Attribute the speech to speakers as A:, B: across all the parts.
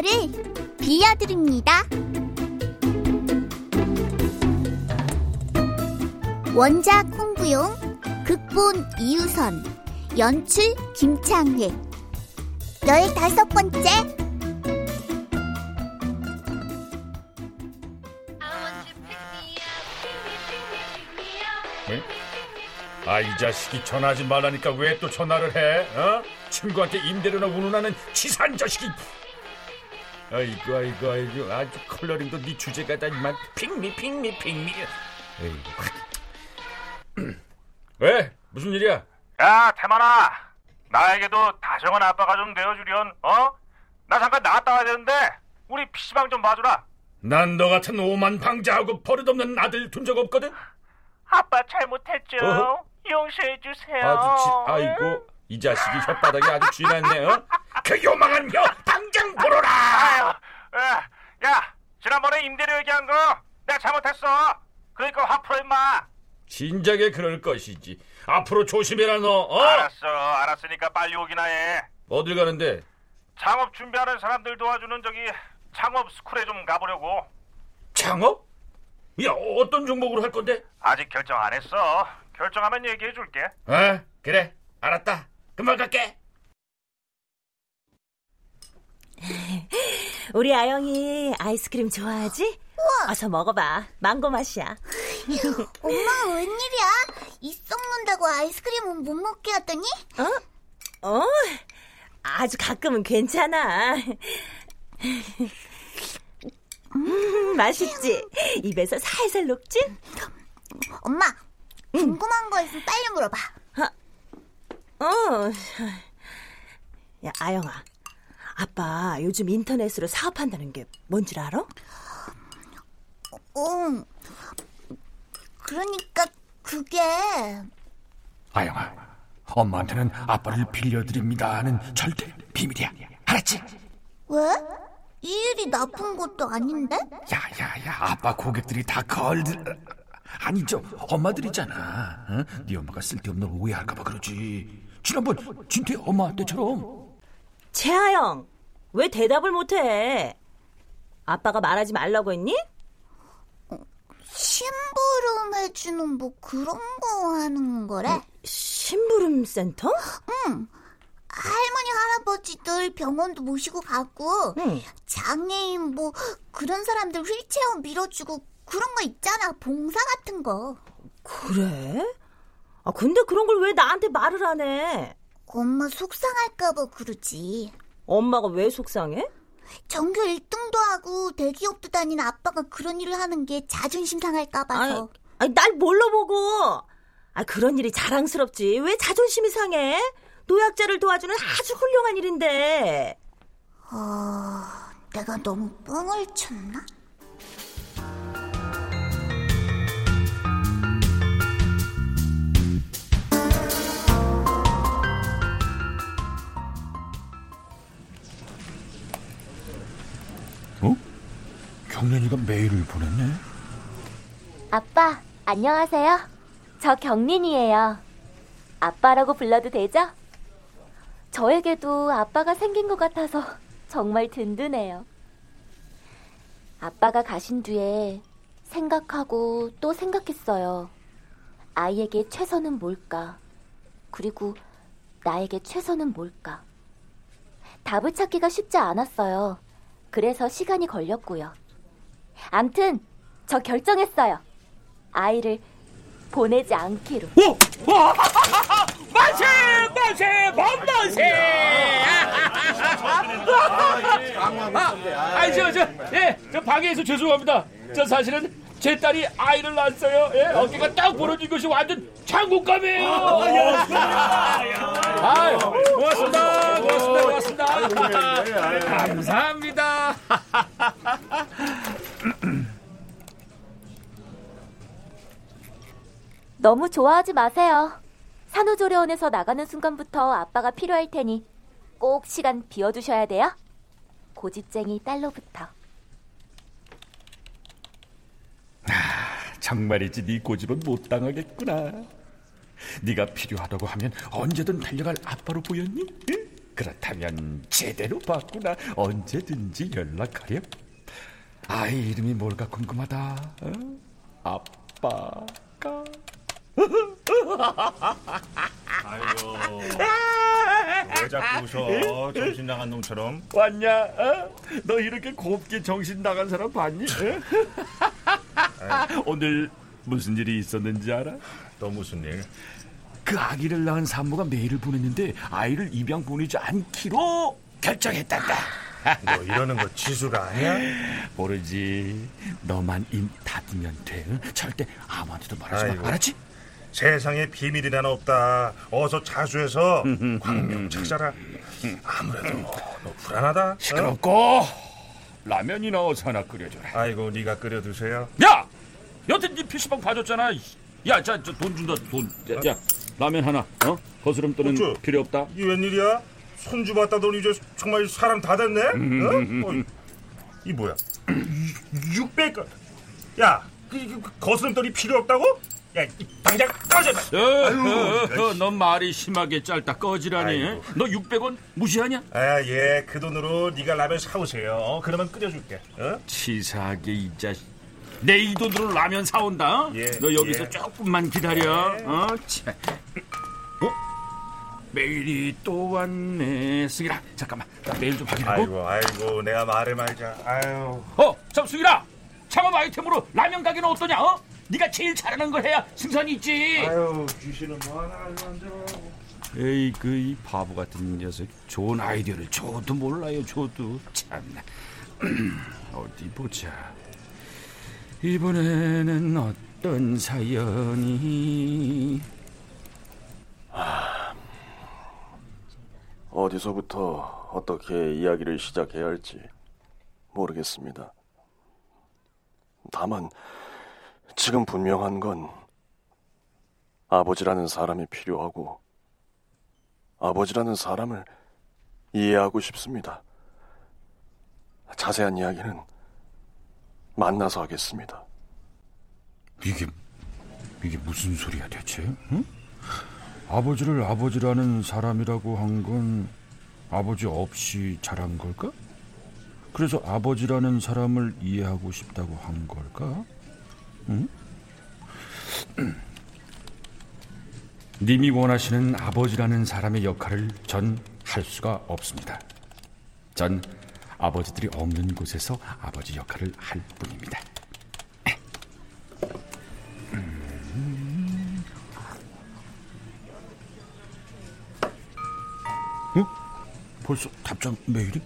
A: 아빠를 빌려드립니다. 원작 홍구용, 극본 이유선, 연출 김창회. 열다섯 번째.
B: 아, 이 자식이 전화하지 말라니까 왜 또 전화를 해? 어? 친구한테 임대료나 운운하는 치산 자식이. 아이고, 아이고, 아이고. 아주 컬러링도 네 주제가 다 이만 핑미, 핑미, 핑미. 에이구. 왜? 무슨 일이야?
C: 야, 태만아. 나에게도 다정한 아빠가 좀 되어주련, 어? 나 잠깐 나갔다 와야 되는데, 우리 PC방 좀 봐주라.
B: 난 너 같은 오만 방자하고 버릇없는 아들 둔 적 없거든?
C: 아빠 잘못했죠.
B: 어허.
C: 용서해주세요.
B: 아주 지, 아이고, 이 자식이 혓바닥이 아주 쥐났네, 어? 그 요망한 혀, 당장!
C: 아유, 야, 야, 지난번에 임대료 얘기한 거 내가 잘못했어. 그러니까 화 풀어, 임마.
B: 진작에 그럴 것이지. 앞으로 조심해라, 너, 어?
C: 알았어, 알았으니까 빨리 오기나 해.
B: 어딜 가는데?
C: 창업 준비하는 사람들 도와주는 저기 창업 스쿨에 좀 가보려고.
B: 창업? 야, 어떤 종목으로 할 건데?
C: 아직 결정 안 했어. 결정하면 얘기해 줄게.
B: 어, 그래. 알았다. 금방 갈게.
D: 우리 아영이 아이스크림 좋아하지? 어서 먹어봐. 망고 맛이야.
A: 엄마 웬일이야? 이 썩는다고 아이스크림은 못 먹게 하더니?
D: 어? 아주 가끔은 괜찮아. 음, 맛있지? 입에서 살살 녹지?
A: 엄마 궁금한 거 있으면 빨리 물어봐.
D: 어. 야, 아영아. 아빠 요즘 인터넷으로 사업한다는 게 뭔지 알아?
A: 응. 그러니까 그게
B: 아영아, 엄마한테는 아빠를 빌려드립니다 하는 절대 비밀이야. 알았지?
A: 왜? 이 일이 나쁜 것도 아닌데?
B: 야야야, 아빠 고객들이 다 걸들... 아니죠, 엄마들이잖아. 어? 네 엄마가 쓸데없는 오해할까봐 그러지. 지난번 진태 엄마 때처럼.
D: 최아영, 왜 대답을 못해? 아빠가 말하지 말라고 했니?
A: 심부름 해주는 뭐 그런 거 하는 거래?
D: 심부름 센터?
A: 응. 할머니 할아버지들 병원도 모시고 가고
D: 응.
A: 장애인 뭐 그런 사람들 휠체어 밀어주고 그런 거 있잖아 봉사 같은 거
D: 그래? 아, 근데 그런 걸 왜 나한테 말을 안 해?
A: 엄마 속상할까봐 그러지
D: 엄마가 왜 속상해?
A: 전교 1등도 하고 대기업도 다니는 아빠가 그런 일을 하는 게 자존심 상할까 봐서
D: 아니, 날 뭘로 보고? 아, 그런 일이 자랑스럽지. 왜 자존심이 상해? 노약자를 도와주는 아주 훌륭한 일인데.
A: 어, 내가 너무 뻥을 쳤나?
B: 은현이가 메일을 보냈네.
E: 아빠, 안녕하세요. 저 경린이에요. 아빠라고 불러도 되죠? 저에게도 아빠가 생긴 것 같아서 정말 든든해요. 아빠가 가신 뒤에 생각하고 또 생각했어요. 아이에게 최선은 뭘까? 그리고 나에게 최선은 뭘까? 답을 찾기가 쉽지 않았어요. 그래서 시간이 걸렸고요. 암튼 저 결정했어요. 아이를 보내지 않기로.
F: 오! 와! 만세! 만세! 만만세! 아, 저, 저, 예, 저 방해해서 죄송합니다. 저 사실은 제 딸이 아이를 낳았어요. 예, 어깨가 딱 벌어진 것이 완전 장군감이에요. 아, 고맙습니다. 고맙습니다. 고맙습니다. 감사합니다.
E: 너무 좋아하지 마세요. 산후조리원에서 나가는 순간부터 아빠가 필요할 테니 꼭 시간 비워두셔야 돼요. 고집쟁이 딸로부터.
B: 정말이지 네 고집은 못 당하겠구나. 네가 필요하다고 하면 언제든 달려갈 아빠로 보였니? 응? 그렇다면 제대로 봤구나. 언제든지 연락하렴. 아이 이름이 뭘까 궁금하다. 어? 아빠가.
C: 아이고. 왜 자꾸 웃어? 정신 나간 놈처럼.
B: 왔냐? 어? 너 이렇게 곱게 정신 나간 사람 봤니? 어? 오늘 무슨 일이 있었는지 알아?
C: 또 무슨 일?
B: 그 아기를 낳은 산모가 메일을 보냈는데 아이를 입양 보내지 않기로 결정했단다.
C: 너 이러는 거 지수가 아니야?
B: 모르지. 너만 입 닫으면 돼. 응? 절대 아무한테도 말하지 마.
C: 아이고.
B: 알았지?
C: 세상에 비밀이란 없다. 어서 자수해서 광명 찾아라. 아무래도 너 불안하다.
B: 시끄럽고 라면이나 어서 하나 끓여줘라.
C: 아이고 네가 끓여 드세요.
F: 야, 여태 네 PC방 봐줬잖아. 야, 자, 저 돈 준다. 돈. 야, 야, 라면 하나. 어? 거스름 돈은
C: 어쭈?
F: 필요 없다.
C: 이 웬일이야? 손주 받다더니 이제 정말 사람 다 됐네. 어? 어, 이 뭐야? 600. 야, 그, 그, 그 거스름돈이 필요 없다고? 야, 이 당장 꺼져.
F: 어, 어, 어, 넌 말이 심하게 짧다 꺼지라니.
C: 아이고.
F: 너 600원 무시하냐?
C: 아, 예, 그 돈으로 네가 라면 사오세요. 어, 그러면 끓여줄게. 어?
F: 치사하게 이 자식. 내 이 돈으로 라면 사온다. 어?
C: 예,
F: 너 여기서
C: 예.
F: 조금만 기다려.
C: 예.
F: 어? 참. 어? 메일이 또 왔네. 승희라, 잠깐만. 나 메일 좀 확인하고.
C: 아이고, 아이고, 내가 말을 말자. 아유.
F: 어, 참 승희라. 창업 아이템으로 라면 가게는 어떠냐? 어? 네가 제일 잘하는 걸 해야 승산이 있지.
C: 아유, 귀신은 뭐 하나 안
F: 에이 그 이 바보 같은 녀석 좋은 아이디어를 줘도 몰라요 줘도 참나 어디 보자 이번에는 어떤 사연이
G: 어디서부터 어떻게 이야기를 시작해야 할지 모르겠습니다. 다만 지금 분명한 건 아버지라는 사람이 필요하고 아버지라는 사람을 이해하고 싶습니다. 자세한 이야기는 만나서 하겠습니다.
B: 이게 이게 무슨 소리야 대체? 응? 아버지를 아버지라는 사람이라고 한 건 아버지 없이 자란 걸까? 그래서 아버지라는 사람을 이해하고 싶다고 한 걸까? 응? 님이 원하시는 아버지라는 사람의 역할을 전 할 수가 없습니다. 전 아버지들이 없는 곳에서 아버지 역할을 할 뿐입니다. 벌써 답장 메일이?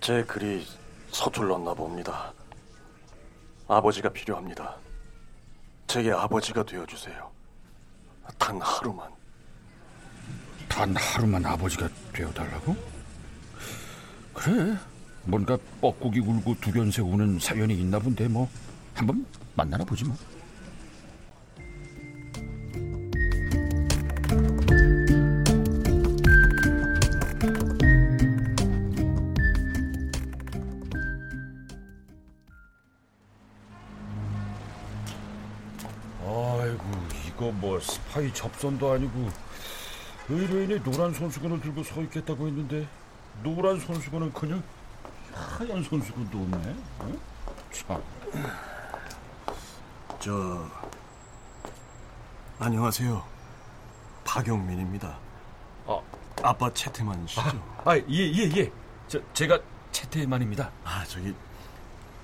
G: 제 글이 서툴렀나 봅니다. 아버지가 필요합니다. 제게 아버지가 되어주세요. 단 하루만.
B: 단 하루만 아버지가 되어달라고? 그래 뭔가 뻐꾸기 울고 두변새 우는 사연이 있나 본데 뭐 한번 만나나 보지 뭐
H: 뭐 스파이 접선도 아니고 의뢰인이 노란 손수건을 들고 서 있겠다고 했는데 노란 손수건은 그냥 하얀 손수건도 없네. 어? 참.
G: 저 안녕하세요. 박영민입니다.
B: 어.
G: 아빠 채태만이시죠?
B: 아, 예, 예, 예. 저, 제가 채태만입니다.
G: 아, 저기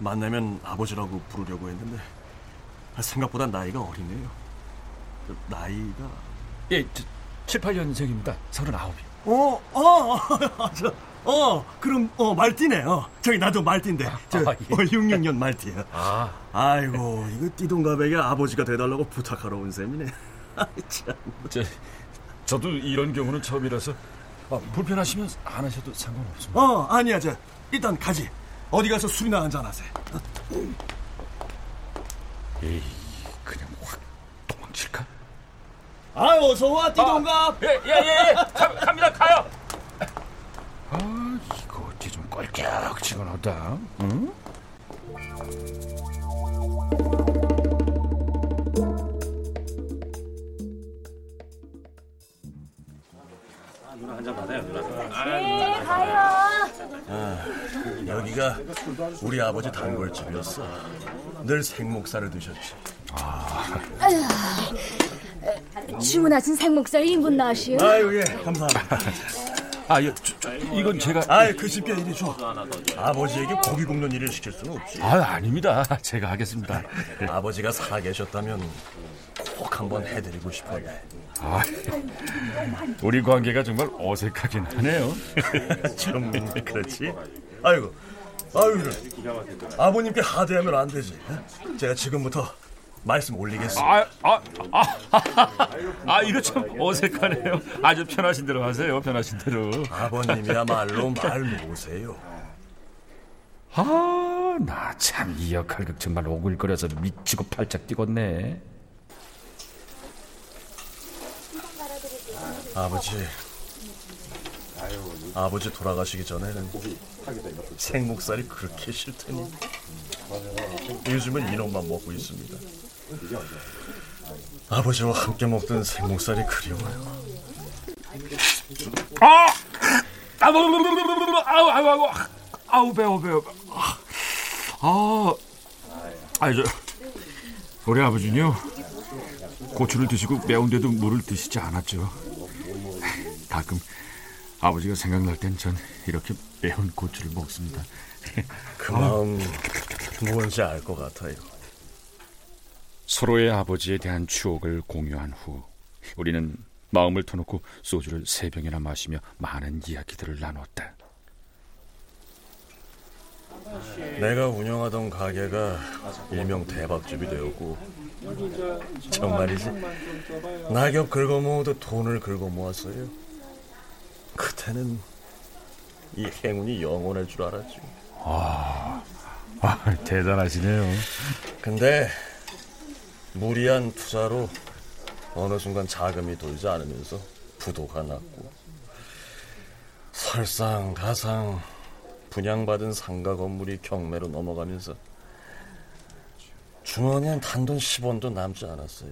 G: 만나면 아버지라고 부르려고 했는데 아, 생각보다 나이가 어리네요. 저, 나이가
B: 예, 저, 7, 8년생입니다. 39이요.
G: 어, 어, 저, 어, 그럼 어 말띠네. 어, 저기 나도 말띠인데. 저
B: 아,
G: 어, 66년 말띠야.
B: 아,
G: 아이고, 이거 띠동갑에게 아버지가 돼달라고 부탁하러 온 셈이네. 참.
B: 저, 저도 이런 경우는 처음이라서 아, 불편하시면 안 하셔도 상관없습니다.
G: 어, 아니야, 저 일단 가지. 어디 가서 술이나 한잔 하세요.
B: 에이, 그냥 확 도망칠까?
G: 아, 어서 와, 띠동갑.
I: 예, 예, 예, 예. 가, 갑니다, 가요.
H: 아, 이거 어찌 좀 껄쩍지근하다. 응?
D: 네, 가요.
G: 여기가 우리 아버지 단골집이었어. 늘 생목살을 드셨지.
J: 주문하신 생목살 2인분 나시요.
G: 아유, 예, 감사합니다.
B: 아, 예, 저, 저, 이건 제가
G: 아이, 그 집게 이리 줘. 아버지에게 고기 굽는 일을 시킬 수는 없지.
B: 아, 아닙니다. 제가 하겠습니다.
G: 아버지가 살아계셨다면 꼭 한번 해드리고 싶어요.
B: 아, 우리 관계가 정말 어색하긴 하네요.
G: 좀 그렇지. 아이고, 아유. 아버님께 하대하면 안 되지. 제가 지금부터 말씀 올리겠습니다.
B: 아, 아, 아, 아, 아, 이거 참 어색하네요. 아주 편하신 대로 하세요. 편하신 대로.
G: 아버님이야말로 말 놓으세요.
B: 아, 나 참 이 역할극 정말 오글거려서 미치고 팔짝 뛰겠네.
G: 아버지. 아버지 돌아가시기 전에는 생목살이 그렇게 싫더니 요즘은 이놈만 먹고 있습니다. 아버지와 함께 먹던 생목살이 그리워요.
B: 아, 아우, 아우, 아우, 아우, 아우, 배워, 배워. 아, 아, 저, 우리 아버지는요, 고추를 드시고 매운데도 물을 드시지 않았죠. 가끔 아버지가 생각날 땐 전 이렇게 매운 고추를 먹습니다.
G: 그 마음 뭔지 알 것 같아요.
B: 서로의 아버지에 대한 추억을 공유한 후 우리는 마음을 터놓고 소주를 세 병이나 마시며 많은 이야기들을 나눴다.
G: 내가 운영하던 가게가 일명 대박집이 되었고 정말이지 낙엽 긁어 모으듯 돈을 긁어 모았어요. 그때는 이 행운이 영원할 줄 알았죠.
B: 아, 아 대단하시네요.
G: 근데 무리한 투자로 어느 순간 자금이 돌지 않으면서 부도가 났고 설상 가상 분양받은 상가 건물이 경매로 넘어가면서 주머니엔 단돈 10원도 남지 않았어요.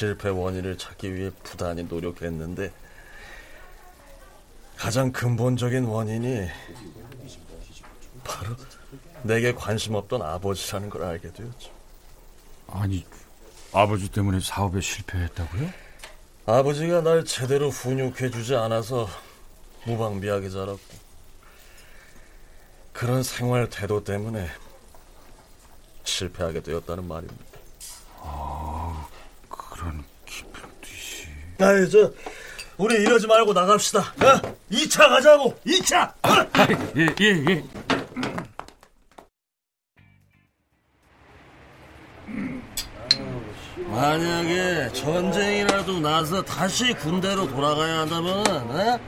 G: 실패 원인을 찾기 위해 부단히 노력했는데 가장 근본적인 원인이 바로 내게 관심 없던 아버지라는 걸 알게 되었죠.
B: 아니, 아버지 때문에 사업에 실패했다고요?
G: 아버지가 날 제대로 훈육해 주지 않아서 무방비하게 자랐고 그런 생활 태도 때문에 실패하게 되었다는 말입니다.
B: 아, 그런 깊은 뜻이...
G: 아이, 저, 우리 이러지 말고 나갑시다. 야, 2차 가자고, 2차!
B: 예, 예, 예.
G: 만약에 전쟁이라도 나서 다시 군대로 돌아가야 한다면, 어?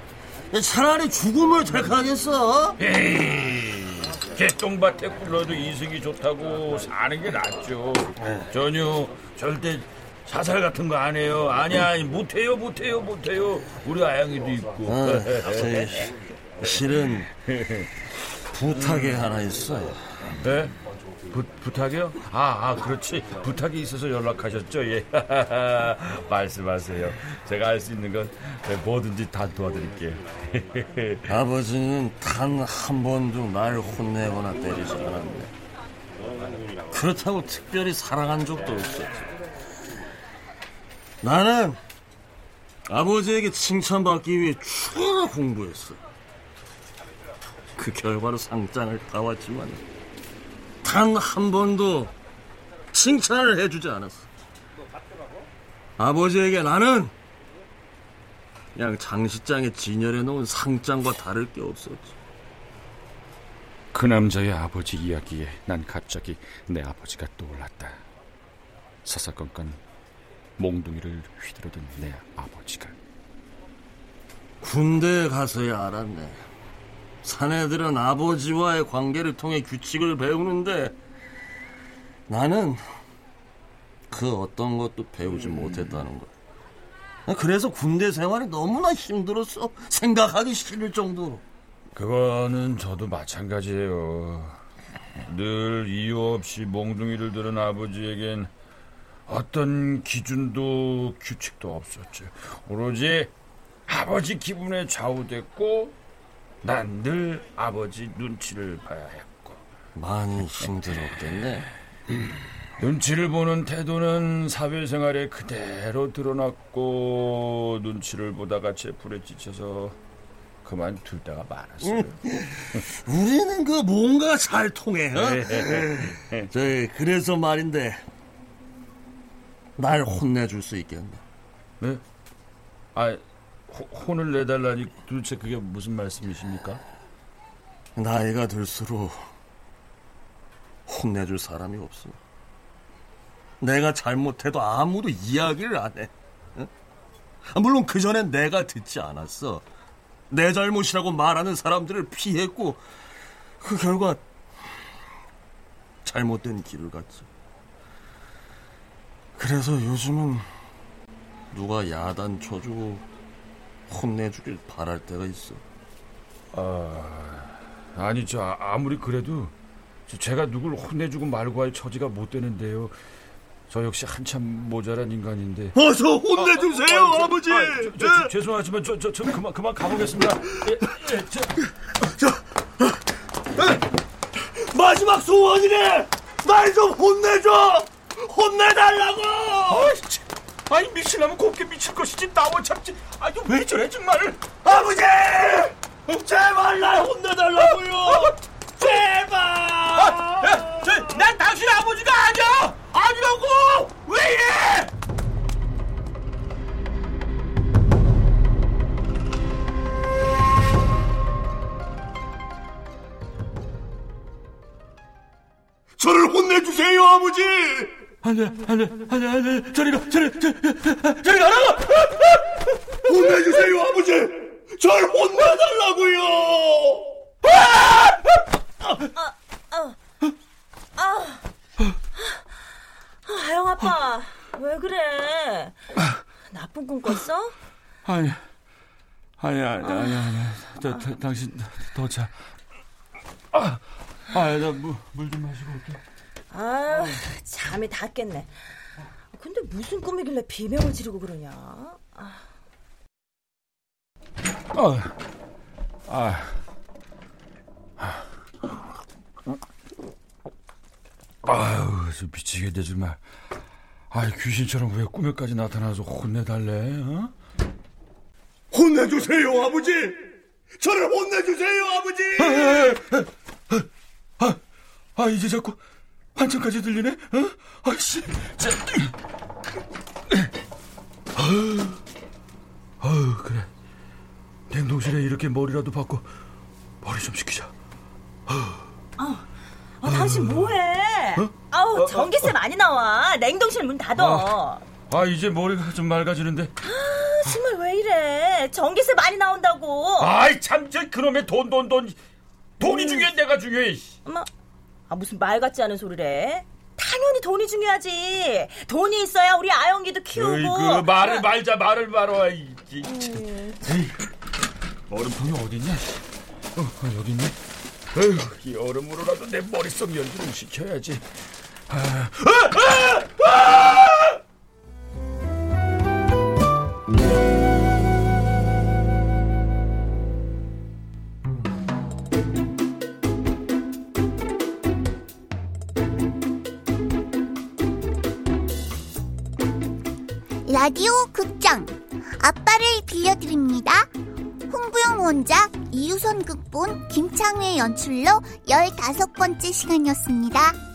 G: 차라리 죽음을 택하겠어.
H: 에이, 개똥밭에 굴러도 이승이 좋다고 사는 게 낫죠. 전혀 절대
B: 자살 같은 거 안 해요. 아니야, 못해요, 못해요, 못해요. 우리 아영이도 있고.
G: 아, 저희 실은 부탁이 하나 있어요.
B: 네? 부, 부탁이요? 아, 아, 그렇지. 부탁이 있어서 연락하셨죠? 예. 말씀하세요. 제가 할 수 있는 건 뭐든지 다 도와드릴게요.
G: 아버지는 단 한 번도 날 혼내거나 때리지 않았네. 그렇다고 특별히 사랑한 적도 없었지. 나는 아버지에게 칭찬받기 위해 추가 공부했어. 그 결과로 상장을 따왔지만 단 한 번도 칭찬을 해주지 않았어. 아버지에게 나는 그냥 장식장에 진열해 놓은 상장과 다를 게 없었지.
J: 그 남자의 아버지 이야기에 난 갑자기 내 아버지가 떠올랐다. 사사건건 몽둥이를 휘두르던 내 아버지가.
G: 군대에 가서야 알았네. 사내들은 아버지와의 관계를 통해 규칙을 배우는데 나는 그 어떤 것도 배우지 못했다는 거야. 그래서 군대 생활이 너무나 힘들었어. 생각하기 싫을 정도로.
B: 그거는 저도 마찬가지예요. 늘 이유 없이 몽둥이를 들은 아버지에겐 어떤 기준도 규칙도 없었죠. 오로지 아버지 기분에 좌우됐고 난 늘 아버지 눈치를 봐야 했고
G: 많이 힘들었겠네.
B: 눈치를 보는 태도는 사회생활에 그대로 드러났고 눈치를 보다가 제 불에 지쳐서 그만둘 때가 많았어요.
G: 우리는 그 뭔가 잘 통해. 어? 저희 그래서 말인데 날 혼내줄 수 있겠네.
B: 네? 아 호, 혼을 내달라니 도대체 그게 무슨 말씀이십니까?
G: 나이가 들수록 혼내줄 사람이 없어. 내가 잘못해도 아무도 이야기를 안 해. 응? 물론 그 전엔 내가 듣지 않았어. 내 잘못이라고 말하는 사람들을 피했고 그 결과 잘못된 길을 갔지. 그래서 요즘은 누가 야단 쳐주고 혼내주길 바랄 때가 있어.
B: 아, 아니 저 아- 아무리 그래도 저 제가 누굴 혼내주고 말고 할 처지가 못 되는데요. 저 역시 한참 모자란 인간인데.
G: 어서 혼내주세요,
B: 아, 저-
G: 아버지.
B: 아, 저, 저, 저, 죄송하지만 저, 저, 저 그만 그만 가보겠습니다. 예, 예, 저,
G: 마지막 소원이래. 날좀 혼내줘. 혼내달라고.
B: 아니 미치려면 곱게 미칠 것이지 나와 참지. 아니 왜 저래 정말.
G: 아버지! 제발 날 혼내달라고요. 제발.
B: 아, 저, 난 당신 아버지가 아니야. 아니라고. 왜 이래?
G: 저를 혼내주세요, 아버지.
B: 안돼 안돼 안돼 안돼 저리 가 저리 저리, 저리 가라.
G: 혼내주세요, 아버지. 절 혼내달라고요.
D: 아영 아빠 왜 그래? 나쁜 꿈 꿨어?
J: 아니, 아니, 아니, 아니, 아니. 저, 저, 당신 더 자. 아, 아, 나물 좀 마시고 올게.
D: 아 잠이 다 깼네. 근데 무슨 꿈이길래 비명을 지르고 그러냐? 아,
J: 어, 아, 아유, 저 미치겠네 정말. 아, 귀신처럼 왜 꿈에까지 나타나서 혼내달래? 어?
G: 혼내주세요, 아버지. 저를 혼내주세요, 아버지.
J: 아, 아, 이제 자꾸 환청까지 들리네? 어? 아이씨. 자, 아유, 아유, 그래. 냉동실에 이렇게 머리라도 받고 머리 좀 식히자.
D: 아, 당신 뭐해? 아우 전기세 많이 나와. 냉동실 문 닫어.
J: 아, 이제 머리가 좀 맑아지는데.
D: 아, 정말 왜 이래? 전기세 많이 나온다고.
B: 아이 참저 그놈의 돈 돈 돈 돈이 중요해 내가 중요해.
D: 엄마, 아 무슨 말 같지 않은? 다 당연히 돈이 중요하지. 돈이 있어야 우리 아영이도 키우고.
B: 그 말을 말자 말을 말어. 이, 이,
J: 음.
B: 얼음통이 어디 있냐? 어, 어, 여기 있네. 에휴, 이 얼음으로라도 내 머릿속 연주를 시켜야지. 아, 아, 아,
A: 라디오 극장 아빠를 빌려드립니다. 홍부영 원작 이유선 극본 김창회 연출로 15번째 시간이었습니다.